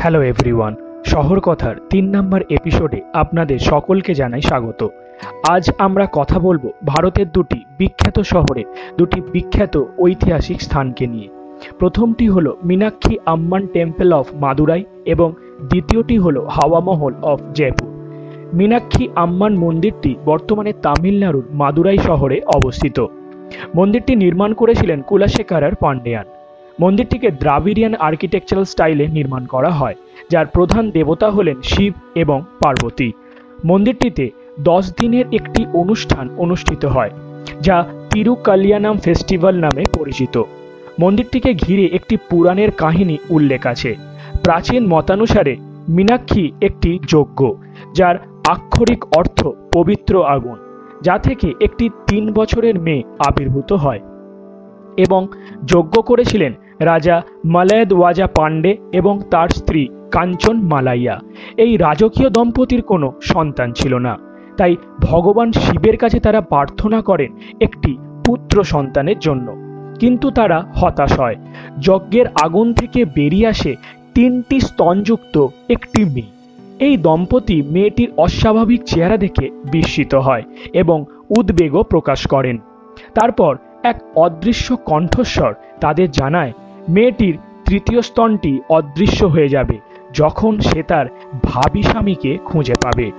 Hello everyone শহর কথার তিন নম্বর এপিসোডে আপনাদের সকলকে জানাই স্বাগত। আজ আমরা কথা বলব ভারতের দুটি বিখ্যাত শহরে, দুটি বিখ্যাত ঐতিহাসিক স্থানকে নিয়ে। প্রথমটি হলো মীনাক্ষী আম্মান টেম্পল অফ মাদুরাই এবং দ্বিতীয়টি হলো হাওয়া মহল অফ জয়পুর মীনাক্ষী আম্মান মন্দিরটি বর্তমানে তামিলনাড়ুর মাদুরাই শহরে অবস্থিত। মন্দিরটি নির্মাণ করেছিলেন কুলাশেখারার পান্ডিয়ান। মন্দিরটিকে দ্রাবিড়িয়ান আর্কিটেকচারাল স্টাইলে নির্মাণ করা হয়, যার প্রধান দেবতা হলেন শিব এবং পার্বতী। মন্দিরটিতে দশ দিনের একটি অনুষ্ঠান অনুষ্ঠিত হয়, যা তিরুকালিয়ানাম ফেস্টিভ্যাল নামে পরিচিত। মন্দিরটিকে ঘিরে একটি পুরাণের কাহিনী উল্লেখ আছে। প্রাচীন মতানুসারে মীনাক্ষী একটি যজ্ঞ, যার আক্ষরিক অর্থ পবিত্র আগুন, যা থেকে একটি তিন বছরের মেয়ে আবির্ভূত হয় এবং যজ্ঞ করেছিলেন রাজা মালয়দ ওয়াজা পান্ডে এবং তার স্ত্রী কাঞ্চন মালাইয়া। এই রাজকীয় দম্পতির কোনো সন্তান ছিল না। তাই ভগবান শিবের কাছে তারা প্রার্থনা করেন একটি পুত্র সন্তানের জন্য। কিন্তু তারা হতাশ হয়। যজ্ঞের আগুন থেকে বেরিয়ে আসে তিনটি স্তনযুক্ত একটি মেয়ে। এই দম্পতি মেয়েটির অস্বাভাবিক চেহারা দেখে বিস্মিত হয় এবং উদ্বেগও প্রকাশ করেন। তারপর এক অদৃশ্য কণ্ঠস্বর তাদের জানায় মেয়েটির তৃতীয় স্তনটি অদৃশ্য হয়ে যাবে যখন সে তার ভাবি স্বামীকে খুঁজে পাবে।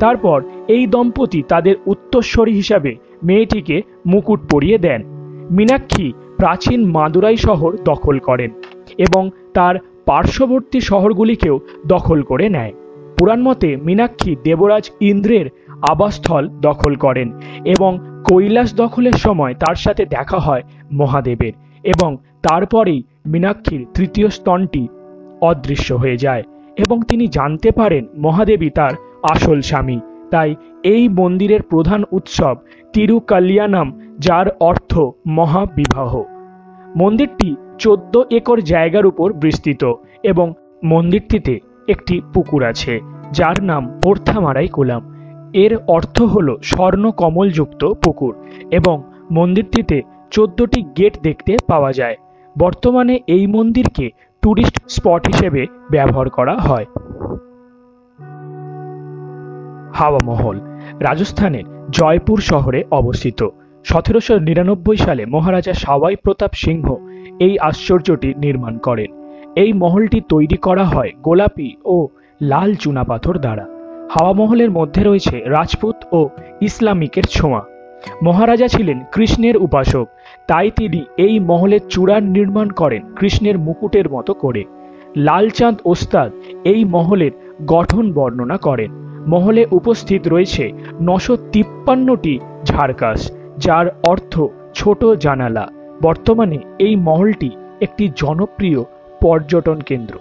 তারপর এই দম্পতি তাদের উত্তরস্বরী হিসাবে মেয়েটিকে মুকুট পরিয়ে দেন। মীনাক্ষী প্রাচীন মাদুরাই শহর দখল করেন এবং তার পার্শ্ববর্তী শহরগুলিকেও দখল করে নেয়। পুরাণ মতে মীনাক্ষী দেবরাজ ইন্দ্রের আবাসস্থল দখল করেন এবং কৈলাস দখলের সময় তার সাথে দেখা হয় মহাদেবের এবং তারপরেই মীনাক্ষীর তৃতীয় স্তনটি অদৃশ্য হয়ে যায় এবং তিনি জানতে পারেন মহাদেবী তার আসল স্বামী। তাই এই মন্দিরের প্রধান উৎসব তিরুকালিয়ানাম, যার অর্থ মহাবিবাহ। মন্দিরটি চোদ্দ একর জায়গার উপর বিস্তৃত এবং মন্দিরটিতে একটি পুকুর আছে, যার নাম পোর্থামারাই কোলাম। এর অর্থ হল স্বর্ণ কমলযুক্ত পুকুর এবং মন্দিরটিতে চোদ্দটি গেট দেখতে পাওয়া যায়। বর্তমানে এই মন্দিরকে ট্যুরিস্ট স্পট হিসেবে ব্যবহার করা হয়। হাওয়া মহল, রাজস্থানের জয়পুর শহরে অবস্থিত। সতেরোশো নিরানব্বই সালে মহারাজা সাওয়াই প্রতাপ সিংহ এই আশ্চর্যটি নির্মাণ করেন। এই মহলটি তৈরি করা হয় গোলাপি ও লাল চুনাপাথর দ্বারা। হাওয়া মহলের মধ্যে রয়েছে রাজপুত ও ইসলামিকের ছোঁয়া। মহারাজা ছিলেন কৃষ্ণের উপাসক। তাই তিনি এই মহলের চূড়ার নির্মাণ করেন কৃষ্ণের মুকুটের মতো করে। লালচাঁদ ওস্তাদ এই মহলের গঠন বর্ণনা করেন। মহলে উপস্থিত রয়েছে নশো তিপ্পান্নটি ঝাড়কাস, যার অর্থ ছোট জানালা। বর্তমানে এই মহলটি একটি জনপ্রিয় পর্যটন কেন্দ্র।